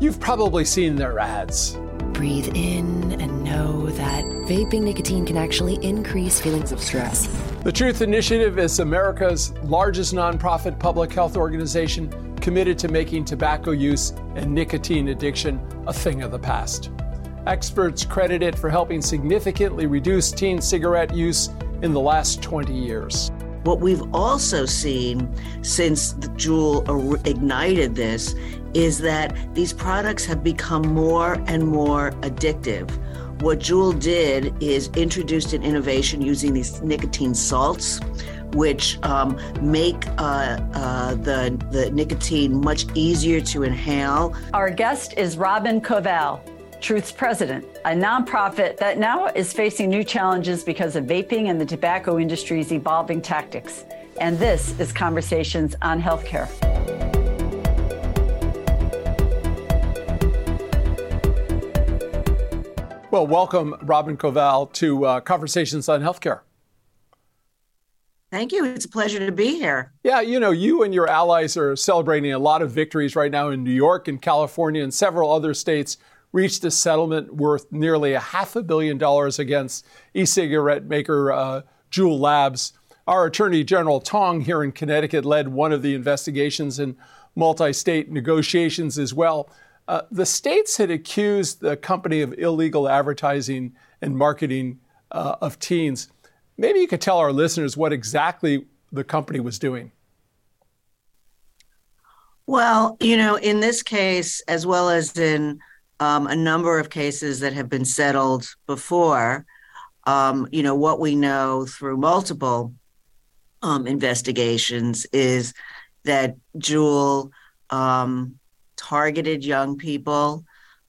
You've probably seen their ads. Breathe in and know that vaping nicotine can actually increase feelings of stress. The Truth Initiative is America's largest nonprofit public health organization committed to making tobacco use and nicotine addiction a thing of the past. Experts credit it for helping significantly reduce teen cigarette use in the last 20 years. What we've also seen since Juul ignited this is that these products have become more and more addictive. What Juul did is introduced an innovation using these nicotine salts, which um, make uh, uh, the, the nicotine much easier to inhale. Our guest is Robin Koval. Truth's president, a nonprofit that now is facing new challenges because of vaping and the tobacco industry's evolving tactics. And this is Conversations on Healthcare. Well, welcome, Robin Koval, to uh, Conversations on Healthcare. Thank you. It's a pleasure to be here. Yeah, you know, you and your allies are celebrating a lot of victories right now in New York and California and several other states reached a settlement worth nearly a half a billion dollars against e cigarette maker uh, Juul Labs. Our Attorney General Tong here in Connecticut led one of the investigations in multi state negotiations as well. Uh, the states had accused the company of illegal advertising and marketing uh, of teens. Maybe you could tell our listeners what exactly the company was doing. Well, you know, in this case, as well as in um, a number of cases that have been settled before. Um, you know, what we know through multiple um, investigations is that Juul um, targeted young people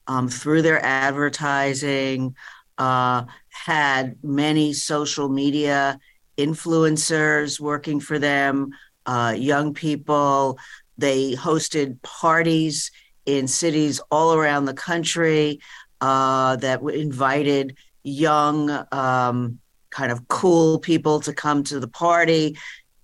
um, through their advertising, uh, had many social media influencers working for them, uh, young people. They hosted parties in cities all around the country uh, that invited young, um, kind of cool people to come to the party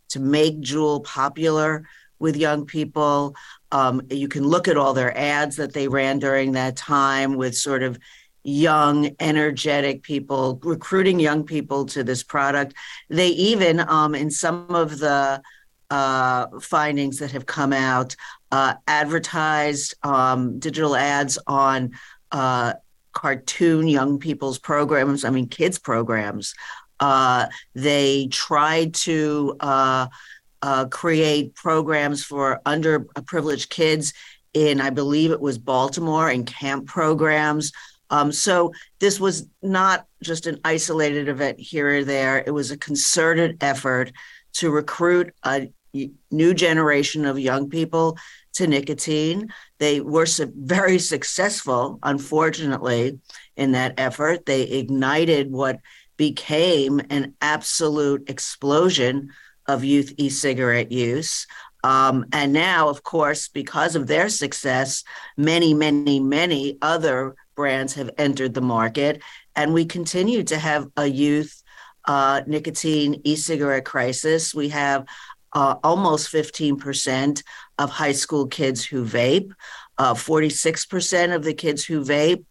to make Juul popular with young people. Um, you can look at all their ads that they ran during that time with sort of young, energetic people, recruiting young people to this product. They even, um, in some of the uh, findings that have come out, uh, advertised um, digital ads on uh, cartoon young people's programs, I mean, kids' programs. Uh, they tried to uh, create programs for underprivileged kids in, I believe it was Baltimore, and camp programs. Um, so this was not just an isolated event here or there. It was a concerted effort to recruit a new generation of young people to nicotine. They were su- very successful, unfortunately, in that effort. They ignited what became an absolute explosion of youth e cigarette use. Um, and now, of course, because of their success, many, many, many other brands have entered the market. And we continue to have a youth uh, nicotine e cigarette crisis. We have uh, almost 15% of high school kids who vape. Uh, 46% of the kids who vape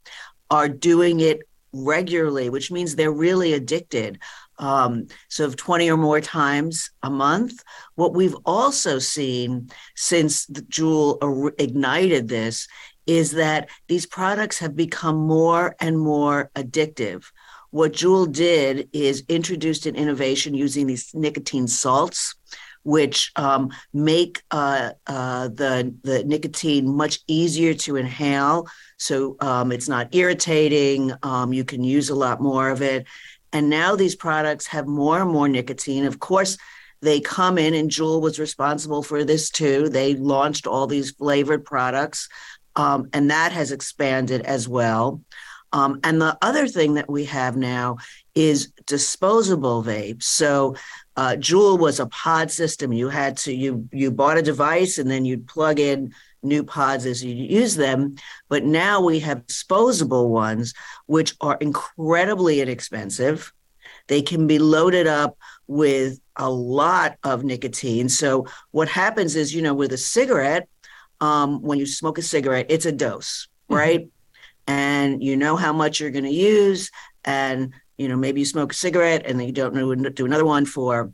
are doing it regularly, which means they're really addicted. Um, so, 20 or more times a month. What we've also seen since Juul ignited this is that these products have become more and more addictive. What Juul did is introduced an innovation using these nicotine salts, which um, make uh, uh, the the nicotine much easier to inhale. So um, it's not irritating. Um, you can use a lot more of it. And now these products have more and more nicotine. Of course, they come in, and Juul was responsible for this too. They launched all these flavored products, um, and that has expanded as well. Um, and the other thing that we have now is disposable vapes. So uh, Juul was a pod system. You had to you you bought a device and then you'd plug in new pods as you use them. But now we have disposable ones, which are incredibly inexpensive. They can be loaded up with a lot of nicotine. So what happens is, you know, with a cigarette, um, when you smoke a cigarette, it's a dose, mm-hmm. right? Mm-hmm. And you know how much you're going to use, and you know maybe you smoke a cigarette and then you don't do another one for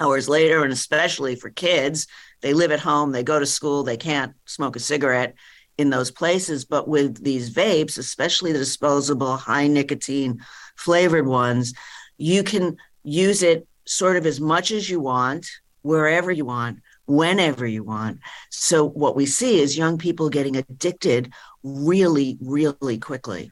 hours later, and especially for kids, they live at home, they go to school, they can't smoke a cigarette in those places. But with these vapes, especially the disposable high nicotine flavored ones, you can use it sort of as much as you want, wherever you want, whenever you want. So what we see is young people getting addicted really, really quickly.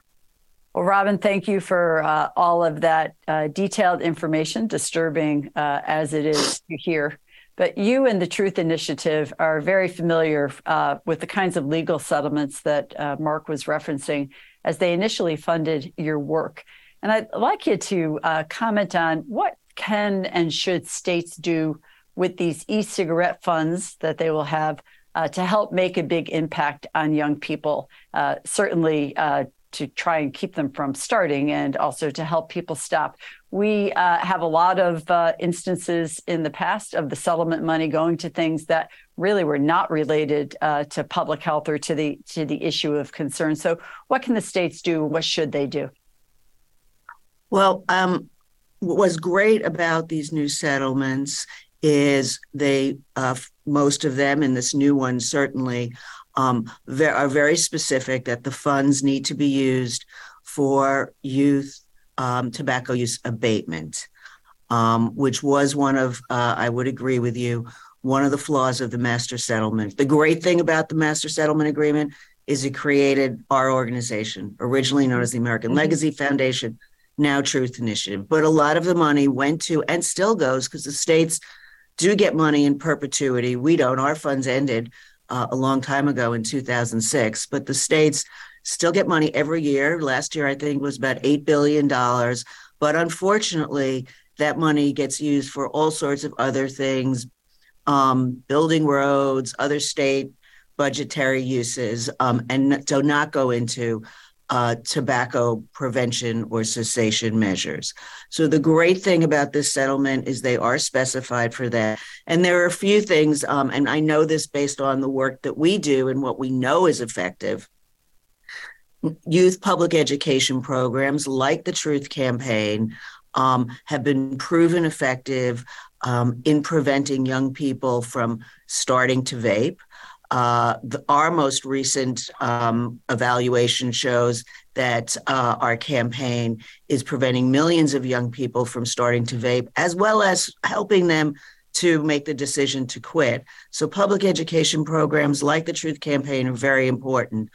Well, Robin, thank you for uh, all of that uh, detailed information, disturbing uh, as it is to hear. But you and the Truth Initiative are very familiar uh, with the kinds of legal settlements that uh, Mark was referencing as they initially funded your work. And I'd like you to uh, comment on what can and should states do with these e cigarette funds that they will have uh, to help make a big impact on young people. Uh, certainly, uh, to try and keep them from starting and also to help people stop. We uh, have a lot of uh, instances in the past of the settlement money going to things that really were not related uh, to public health or to the to the issue of concern. So, what can the states do? What should they do? Well, um, what was great about these new settlements is they uh, most of them, and this new one certainly, um, are very specific that the funds need to be used for youth um, tobacco use abatement, um, which was one of, uh, I would agree with you, one of the flaws of the master settlement. The great thing about the master settlement agreement is it created our organization, originally known as the American mm-hmm. Legacy Foundation, now Truth Initiative. But a lot of the money went to and still goes because the states do get money in perpetuity. We don't. Our funds ended uh, a long time ago in 2006, but the states still get money every year. Last year, I think, was about $8 billion. But unfortunately, that money gets used for all sorts of other things um, building roads, other state budgetary uses, um, and so not go into uh, tobacco prevention or cessation measures. So the great thing about this settlement is they are specified for that. And there are a few things, um, and I know this based on the work that we do and what we know is effective. Youth public education programs like the Truth Campaign um, have been proven effective um, in preventing young people from starting to vape. Uh, the, our most recent um, evaluation shows that uh, our campaign is preventing millions of young people from starting to vape, as well as helping them to make the decision to quit. So, public education programs like the Truth Campaign are very important.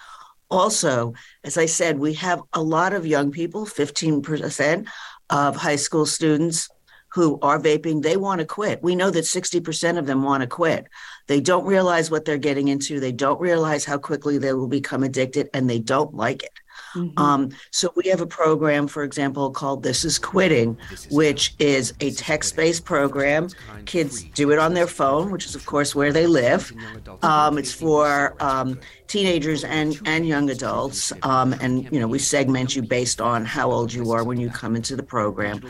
Also, as I said, we have a lot of young people, 15% of high school students who are vaping, they want to quit. We know that 60% of them want to quit. They don't realize what they're getting into. They don't realize how quickly they will become addicted and they don't like it. Mm-hmm. Um, so we have a program, for example, called This Is Quitting, which is a text-based program. Kids do it on their phone, which is of course where they live. Um, it's for um, teenagers and and young adults, um, and you know we segment you based on how old you are when you come into the program.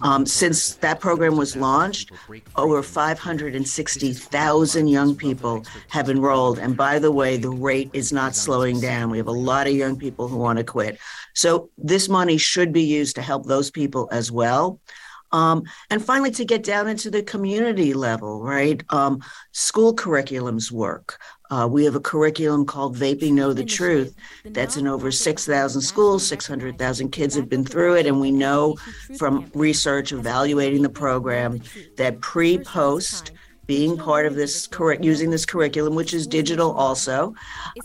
Um, since that program was launched, over 560,000 young people have enrolled, and by the way, the rate is not slowing down. We have a lot of young people who want to quit. So this money should be used to help those people as well. Um, and finally, to get down into the community level, right? Um, school curriculums work. Uh, we have a curriculum called Vaping Know the Truth that's in over 6,000 schools. 600,000 kids have been through it. And we know from research evaluating the program that pre post, being part of this correct using this curriculum, which is digital also,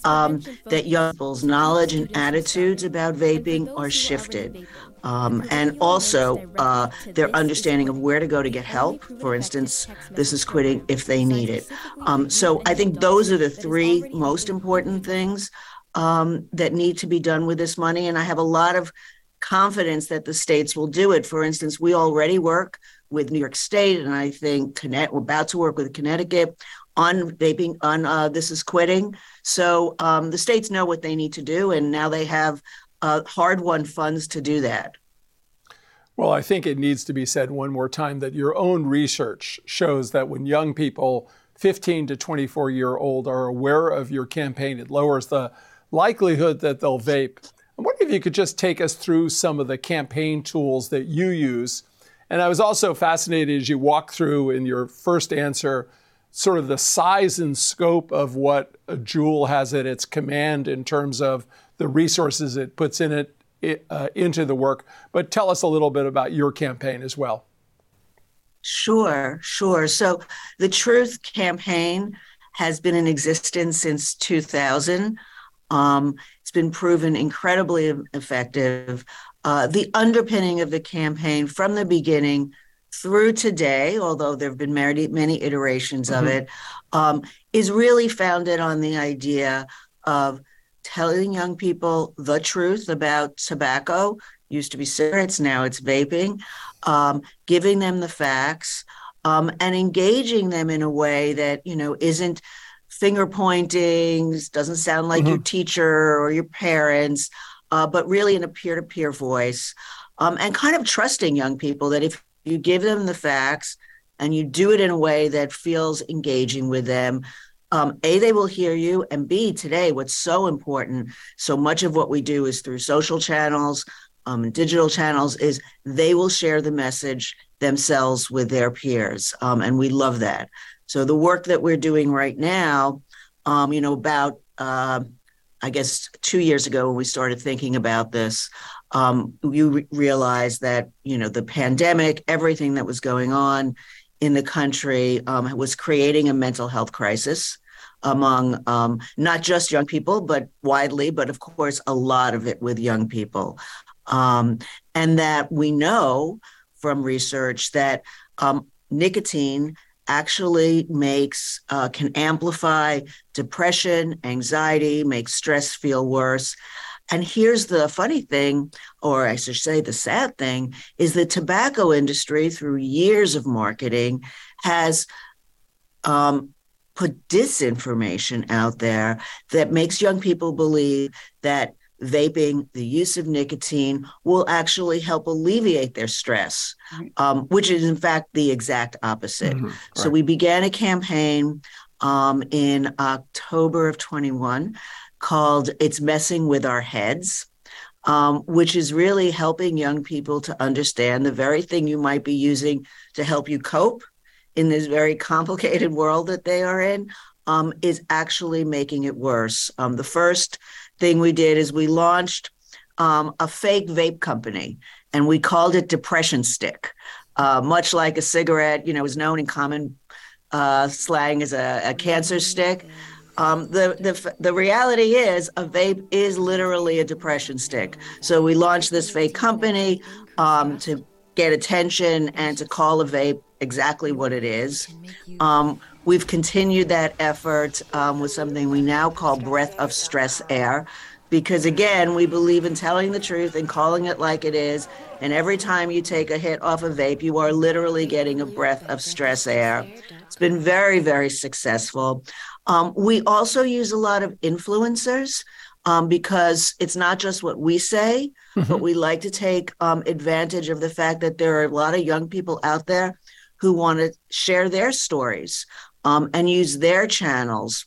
um, that young people's knowledge and attitudes about vaping are shifted. Um, and also uh, their understanding of where to go to get help. For instance, this is quitting if they need it. Um, so I think those are the three most important things um, that need to be done with this money. And I have a lot of confidence that the states will do it. For instance, we already work with New York State, and I think Connecticut, we're about to work with Connecticut on vaping on uh, this is quitting. So um, the states know what they need to do, and now they have uh, hard won funds to do that. Well, I think it needs to be said one more time that your own research shows that when young people 15 to 24 year old are aware of your campaign. It lowers the likelihood that they'll vape. I'm wondering if you could just take us through some of the campaign tools that you use. And I was also fascinated as you walk through in your first answer sort of the size and scope of what a Juul has at its command in terms of the resources it puts in it uh, into the work. But tell us a little bit about your campaign as well. Sure, sure. So the Truth campaign has been in existence since 2000. Um, it's been proven incredibly effective. Uh, the underpinning of the campaign from the beginning through today, although there have been many, many iterations mm-hmm. of it, um, is really founded on the idea of telling young people the truth about tobacco. Used to be cigarettes, now it's vaping um, giving them the facts, um, and engaging them in a way that you know isn't finger pointing, doesn't sound like mm-hmm. your teacher or your parents, uh, but really in a peer-to-peer voice, um, and kind of trusting young people that if you give them the facts and you do it in a way that feels engaging with them. Um, a, they will hear you, and B, today, what's so important, so much of what we do is through social channels, um, digital channels is they will share the message themselves with their peers. Um, and we love that. So the work that we're doing right now, um, you know, about, uh, I guess, two years ago when we started thinking about this, um, you re- realize that, you know, the pandemic, everything that was going on in the country um, was creating a mental health crisis among um, not just young people, but widely, but of course, a lot of it with young people. Um, and that we know from research that um, nicotine actually makes uh, can amplify depression anxiety makes stress feel worse and here's the funny thing or i should say the sad thing is the tobacco industry through years of marketing has um, put disinformation out there that makes young people believe that vaping, the use of nicotine will actually help alleviate their stress, um, which is in fact the exact opposite. Mm-hmm. So we began a campaign um, in October of 21 called It's Messing with Our Heads. Um, which is really helping young people to understand the very thing you might be using to help you cope in this very complicated world that they are in um, is actually making it worse. Um, the first thing we did is we launched um, a fake vape company and we called it Depression Stick. Uh, much like a cigarette, you know, is known in common uh, slang as a, a cancer stick. Um, the, the the reality is a vape is literally a depression stick. So we launched this fake company um, to get attention and to call a vape exactly what it is. Um, We've continued that effort um, with something we now call breath of stress air, because again, we believe in telling the truth and calling it like it is. And every time you take a hit off a vape, you are literally getting a breath of stress air. It's been very, very successful. Um, we also use a lot of influencers. Um, because it's not just what we say, mm-hmm. but we like to take um, advantage of the fact that there are a lot of young people out there who want to share their stories um, and use their channels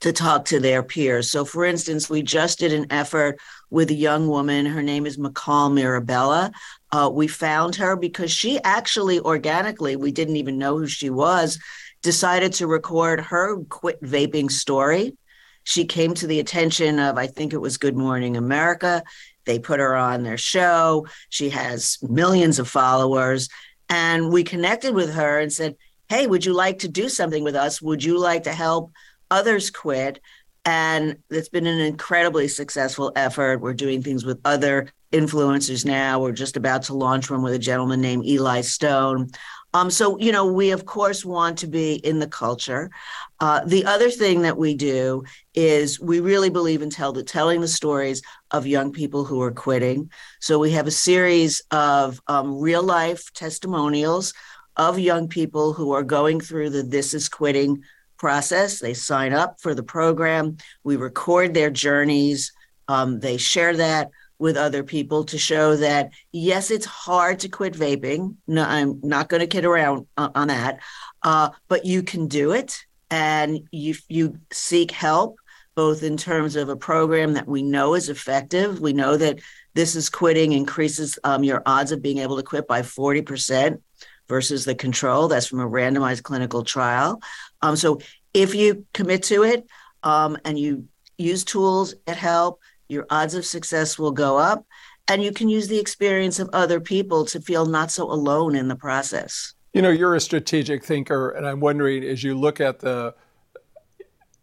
to talk to their peers. So, for instance, we just did an effort with a young woman. Her name is McCall Mirabella. Uh, we found her because she actually organically, we didn't even know who she was, decided to record her quit vaping story. She came to the attention of, I think it was Good Morning America. They put her on their show. She has millions of followers. And we connected with her and said, hey, would you like to do something with us? Would you like to help others quit? And it's been an incredibly successful effort. We're doing things with other influencers now. We're just about to launch one with a gentleman named Eli Stone. Um, so, you know, we of course want to be in the culture. Uh, the other thing that we do is we really believe in tell the, telling the stories of young people who are quitting. So we have a series of um, real life testimonials of young people who are going through the This is Quitting process. They sign up for the program. We record their journeys. Um, they share that with other people to show that, yes, it's hard to quit vaping. No, I'm not going to kid around on that. uh, but you can do it, and you you seek help both in terms of a program that we know is effective. We know that this is quitting increases um, your odds of being able to quit by forty percent versus the control. That's from a randomized clinical trial. Um, so if you commit to it um, and you use tools that help, your odds of success will go up. And you can use the experience of other people to feel not so alone in the process. You know, you're a strategic thinker, and I'm wondering as you look at the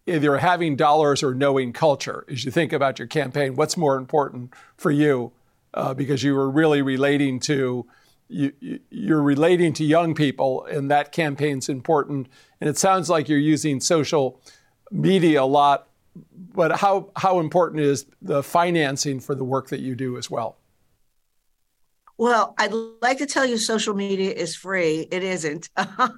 either having dollars or knowing culture, as you think about your campaign, what's more important for you? Uh, because you were really relating to you, you're relating to young people, and that campaign's important. And it sounds like you're using social media a lot. But how how important is the financing for the work that you do as well? Well, I'd like to tell you social media is free. It isn't.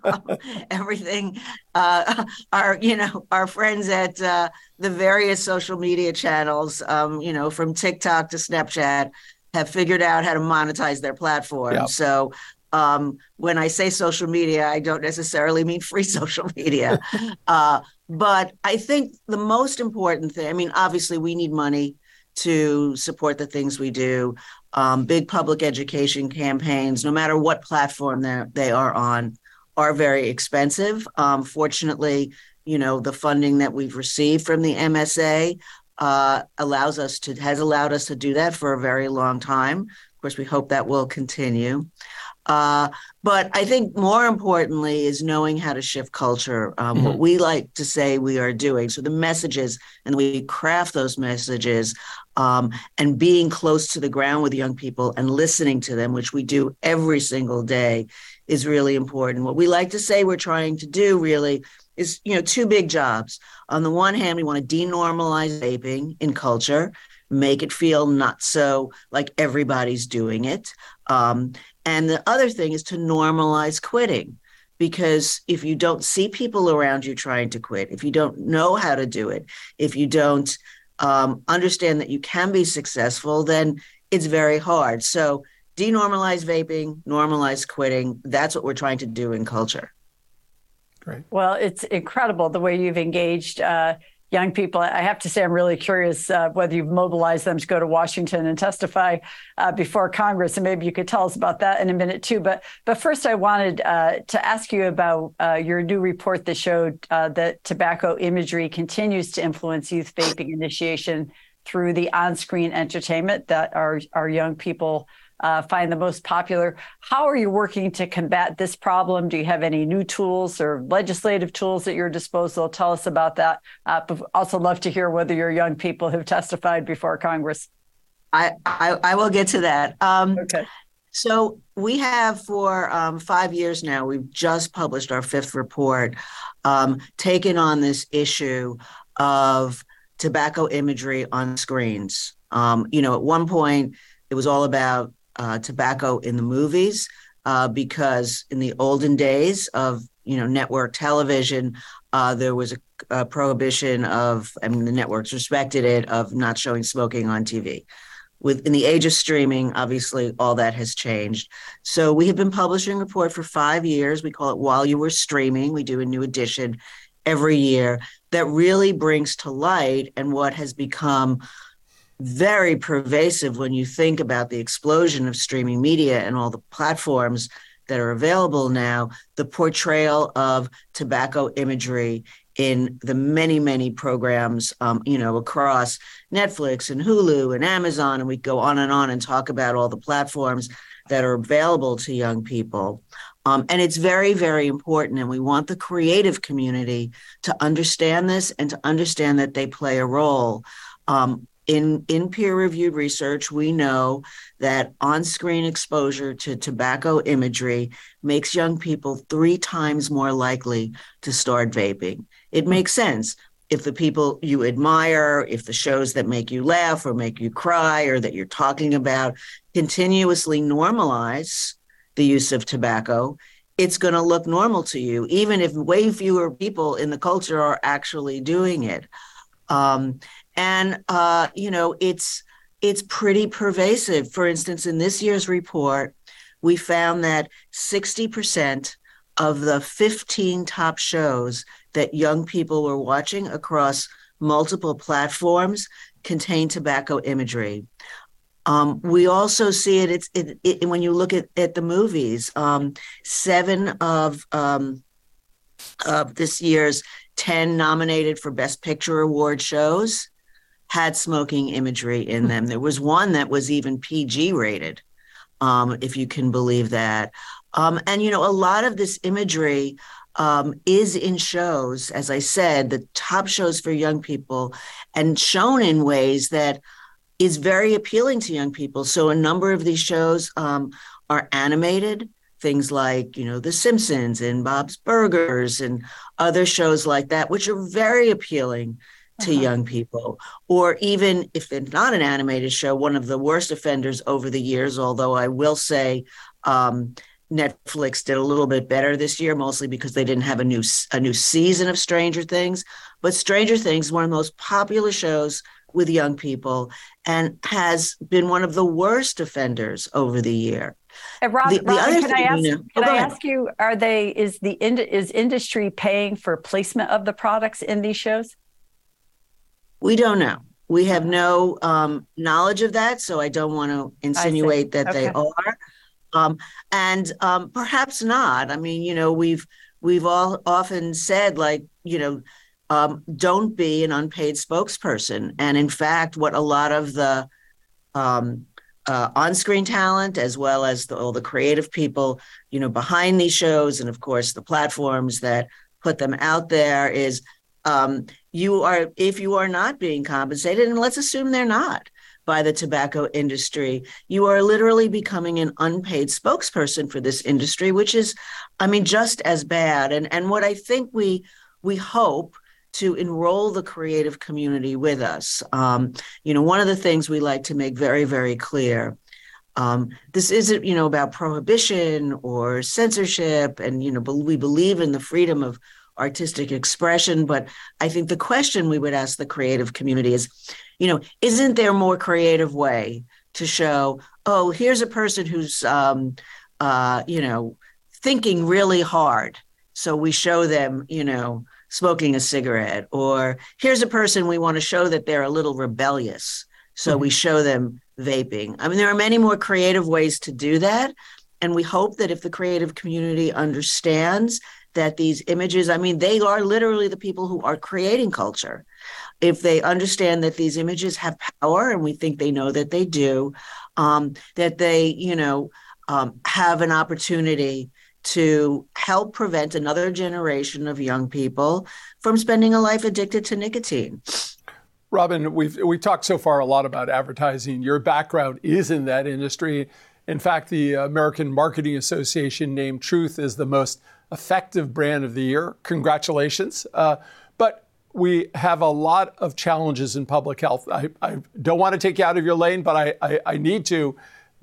Everything, uh, our, you know, our friends at uh, the various social media channels, um, you know, from TikTok to Snapchat, have figured out how to monetize their platform. Yep. So um, when I say social media, I don't necessarily mean free social media. uh, but I think the most important thing, I mean, obviously, we need money to support the things we do. Um, big public education campaigns, no matter what platform they are on, are very expensive. Um, fortunately, you know, the funding that we've received from the MSA uh, allows us to has allowed us to do that for a very long time. Of course, we hope that will continue. Uh, but I think more importantly is knowing how to shift culture. Um, mm-hmm. What we like to say we are doing. So the messages, and we craft those messages, um, and being close to the ground with young people and listening to them, which we do every single day, is really important. What we like to say we're trying to do really is you know two big jobs. On the one hand, we want to denormalize vaping in culture, make it feel not so like everybody's doing it. Um, and the other thing is to normalize quitting. Because if you don't see people around you trying to quit, if you don't know how to do it, if you don't um, understand that you can be successful, then it's very hard. So, denormalize vaping, normalize quitting. That's what we're trying to do in culture. Great. Well, it's incredible the way you've engaged uh, young people. I have to say, I'm really curious uh, whether you've mobilized them to go to Washington and testify uh, before Congress, and maybe you could tell us about that in a minute too. But but first, I wanted uh, to ask you about uh, your new report that showed uh, that tobacco imagery continues to influence youth vaping initiation through the on-screen entertainment that our our young people uh, find the most popular. How are you working to combat this problem? Do you have any new tools or legislative tools at your disposal? Tell us about that. Uh, but also love to hear whether your young people have testified before Congress. I, I, I will get to that. Um, okay. So we have for um, five years now, we've just published our fifth report, um, taken on this issue of tobacco imagery on screens. Um, you know, at one point, it was all about uh, tobacco in the movies uh, because in the olden days of you know network television, uh, there was a, a, prohibition of I mean the networks respected it of not showing smoking on TV. With in the age of streaming, obviously all that has changed. So we have been publishing a report for five years. We call it While You Were Streaming. We do a new edition every year that really brings to light and what has become very pervasive when you think about the explosion of streaming media and all the platforms that are available now, the portrayal of tobacco imagery in the many, many programs, um, you know, across Netflix and Hulu and Amazon, and we go on and on and talk about all the platforms that are available to young people. Um, and it's very, very important. And we want the creative community to understand this and to understand that they play a role. Um, in, in peer reviewed research, we know that on screen exposure to tobacco imagery makes young people three times more likely to start vaping. It makes sense. If the people you admire, if the shows that make you laugh or make you cry or that you're talking about continuously normalize the use of tobacco, it's going to look normal to you, even if way fewer people in the culture are actually doing it. Um, and uh, you know it's it's pretty pervasive. For instance, in this year's report, we found that 60% of the 15 top shows that young people were watching across multiple platforms contain tobacco imagery. Um, we also see it, it's, it, it, when you look at, at the movies. Um, seven of, um, of this year's 10 nominated for Best Picture Award shows had smoking imagery in them. There was one that was even PG rated, um, if you can believe that. Um, and, you know, a lot of this imagery um, is in shows, as I said, the top shows for young people, and shown in ways that is very appealing to young people. So a number of these shows um, are animated, things like, you know, The Simpsons and Bob's Burgers and other shows like that, which are very appealing to uh-huh. young people. Or even if it's not an animated show, one of the worst offenders over the years, although I will say um, Netflix did a little bit better this year, mostly because they didn't have a new a new season of Stranger Things. But Stranger Things is one of the most popular shows with young people and has been one of the worst offenders over the year. Uh, Rob, the, the Robin, can I ask? You know, can oh, I ask you? Are they is the is industry paying for placement of the products in these shows? We don't know. We have no um, knowledge of that, so I don't want to insinuate that okay. they are um, and um, perhaps not. I mean, you know, we've we've all often said like, you know, um, don't be an unpaid spokesperson. And in fact, what a lot of the um, uh, on-screen talent, as well as the, all the creative people, you know, behind these shows, and of course the platforms that put them out there, is um, you are if you are not being compensated, and let's assume they're not by the tobacco industry. You are literally becoming an unpaid spokesperson for this industry, which is, I mean, just as bad. And and what I think we we hope to enroll the creative community with us. Um, you know, one of the things we like to make very, very clear. Um, this isn't, you know, about prohibition or censorship, and you know, we believe in the freedom of artistic expression. But I think the question we would ask the creative community is, you know, isn't there more creative way to show, oh, here's a person who's, um, uh, you know, thinking really hard. So we show them, you know, smoking a cigarette, or here's a person we want to show that they're a little rebellious. So mm-hmm. we show them vaping. I mean, there are many more creative ways to do that. And we hope that if the creative community understands that these images, I mean, they are literally the people who are creating culture if they understand that these images have power, and we think they know that they do, um, that they, you know, um, have an opportunity to help prevent another generation of young people from spending a life addicted to nicotine. Robin, we've we talked so far a lot about advertising. Your background is in that industry. In fact, the American Marketing Association named Truth as the most effective brand of the year. Congratulations! Uh, but we have a lot of challenges in public health. I, I don't want to take you out of your lane, but I, I, I, need to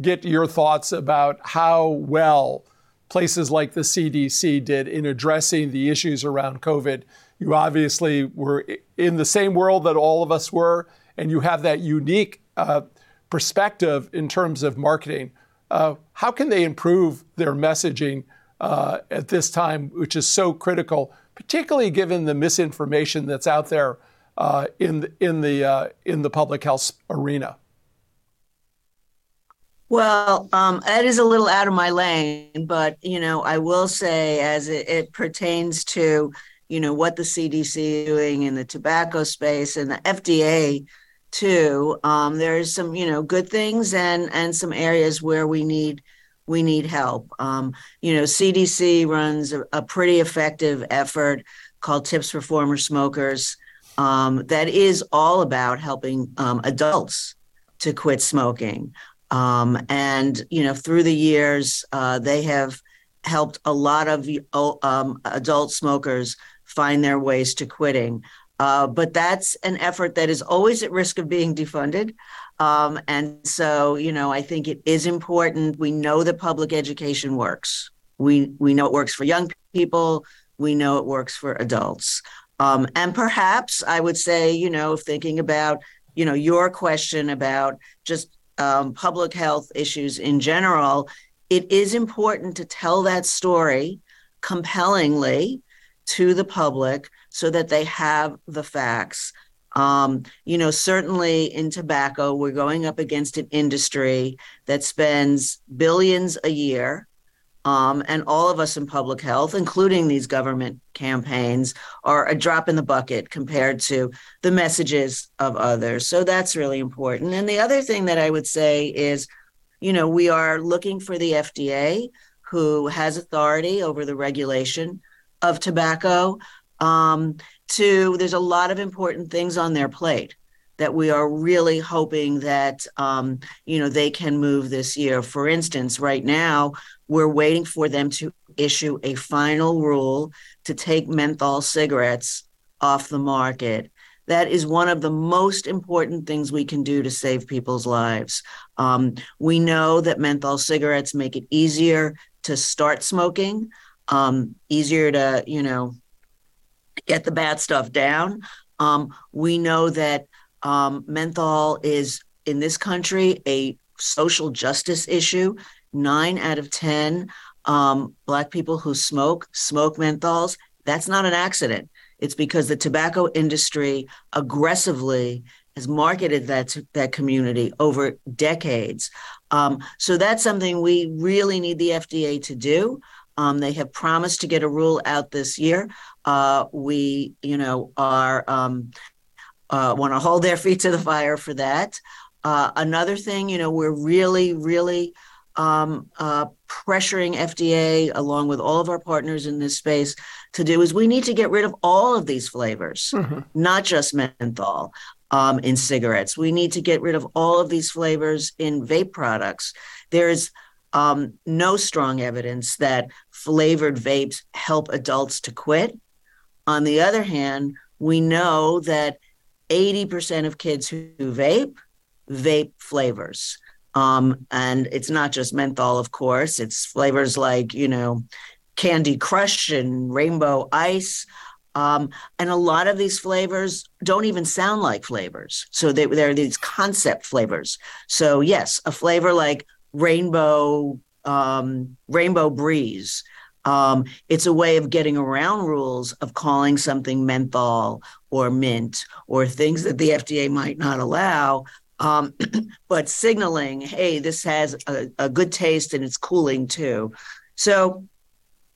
get your thoughts about how well places like the CDC did in addressing the issues around COVID. You obviously were in the same world that all of us were, and you have that unique uh, perspective in terms of marketing. Uh, how can they improve their messaging uh, at this time, which is so critical particularly given the misinformation that's out there uh, in the, in the uh, in the public health arena? Well, um, that is a little out of my lane, but you know, I will say, as it, it pertains to you know what the CDC is doing in the tobacco space and the FDA too, um, there's some you know good things and and some areas where we need we need help. Um, you know, CDC runs a, a, pretty effective effort called Tips for Former Smokers um, that is all about helping um, adults to quit smoking. Um, and, you know, through the years, uh, they have helped a lot of um, adult smokers find their ways to quitting. Uh, but that's an effort that is always at risk of being defunded. Um, and so, you know, I think it is important. We know that public education works. We we know it works for young people. We know it works for adults. Um, and perhaps I would say, you know, thinking about, you know, your question about just um, public health issues in general, it is important to tell that story compellingly to the public so that they have the facts. Um, you know, certainly in tobacco, we're going up against an industry that spends billions a year. Um, and all of us in public health, including these government campaigns, are a drop in the bucket compared to the messages of others. So that's really important. And the other thing that I would say is, you know, we are looking for the FDA, who has authority over the regulation of tobacco, um, to there's a lot of important things on their plate that we are really hoping that um, you know they can move this year. For instance, right now we're waiting for them to issue a final rule to take menthol cigarettes off the market. That is one of the most important things we can do to save people's lives. Um, we know that menthol cigarettes make it easier to start smoking, um, easier to, you know, get the bad stuff down. Um, we know that um, menthol is in this country a social justice issue. Nine out of 10 um, Black people who smoke smoke menthols. That's not an accident. It's because the tobacco industry aggressively has marketed that that community over decades. Um, so that's something we really need the FDA to do. Um, they have promised to get a rule out this year. Uh, we, you know, are um, uh, want to hold their feet to the fire for that. Uh, another thing, you know, we're really, really um, uh, pressuring FDA along with all of our partners in this space to do is we need to get rid of all of these flavors, mm-hmm. not just menthol um, in cigarettes. We need to get rid of all of these flavors in vape products. There's um, no strong evidence that flavored vapes help adults to quit. On the other hand, we know that 80% of kids who vape vape flavors. Um, and it's not just menthol, of course, it's flavors like, you know, Candy Crush and Rainbow Ice. Um, and a lot of these flavors don't even sound like flavors. So they, they're these concept flavors. So, yes, a flavor like Rainbow um, Rainbow Breeze um, it's a way of getting around rules of calling something menthol or mint or things that the FDA might not allow, um, but signaling, hey, this has a, a, good taste and it's cooling too. So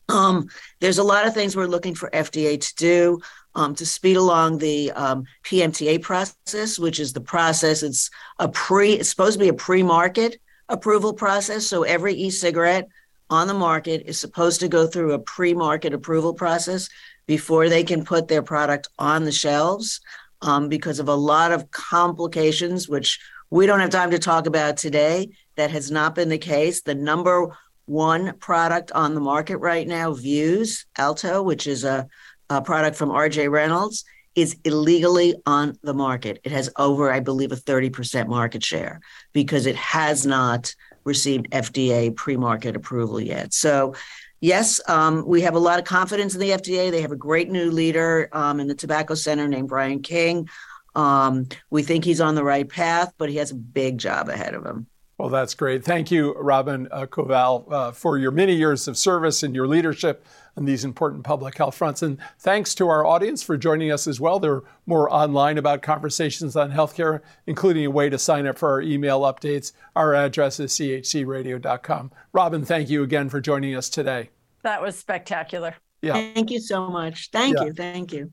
um, there's a lot of things we're looking for FDA to do. Um, to speed along the um, PMTA process, which is the process. It's a pre. It's supposed to be a pre-market approval process. So every e-cigarette on the market is supposed to go through a pre market approval process before they can put their product on the shelves um, because of a lot of complications, which we don't have time to talk about today. That has not been the case. The number one product on the market right now, Vuse Alto, which is a, a product from RJ Reynolds, is illegally on the market. It has over, I believe, a 30% market share because it has not received FDA pre market approval yet. So, yes, um, we have a lot of confidence in the FDA. They have a great new leader um, in the Tobacco Center named Brian King. Um, we think he's on the right path, but he has a big job ahead of him. Well, that's great. Thank you, Robin uh, Koval, uh, for your many years of service and your leadership on these important public health fronts. And thanks to our audience for joining us as well. They're more online about conversations on healthcare, including a way to sign up for our email updates. Our address is chcradio.com. Robin, thank you again for joining us today. That was spectacular. Yeah. Thank you so much. Thank yeah. you. Thank you.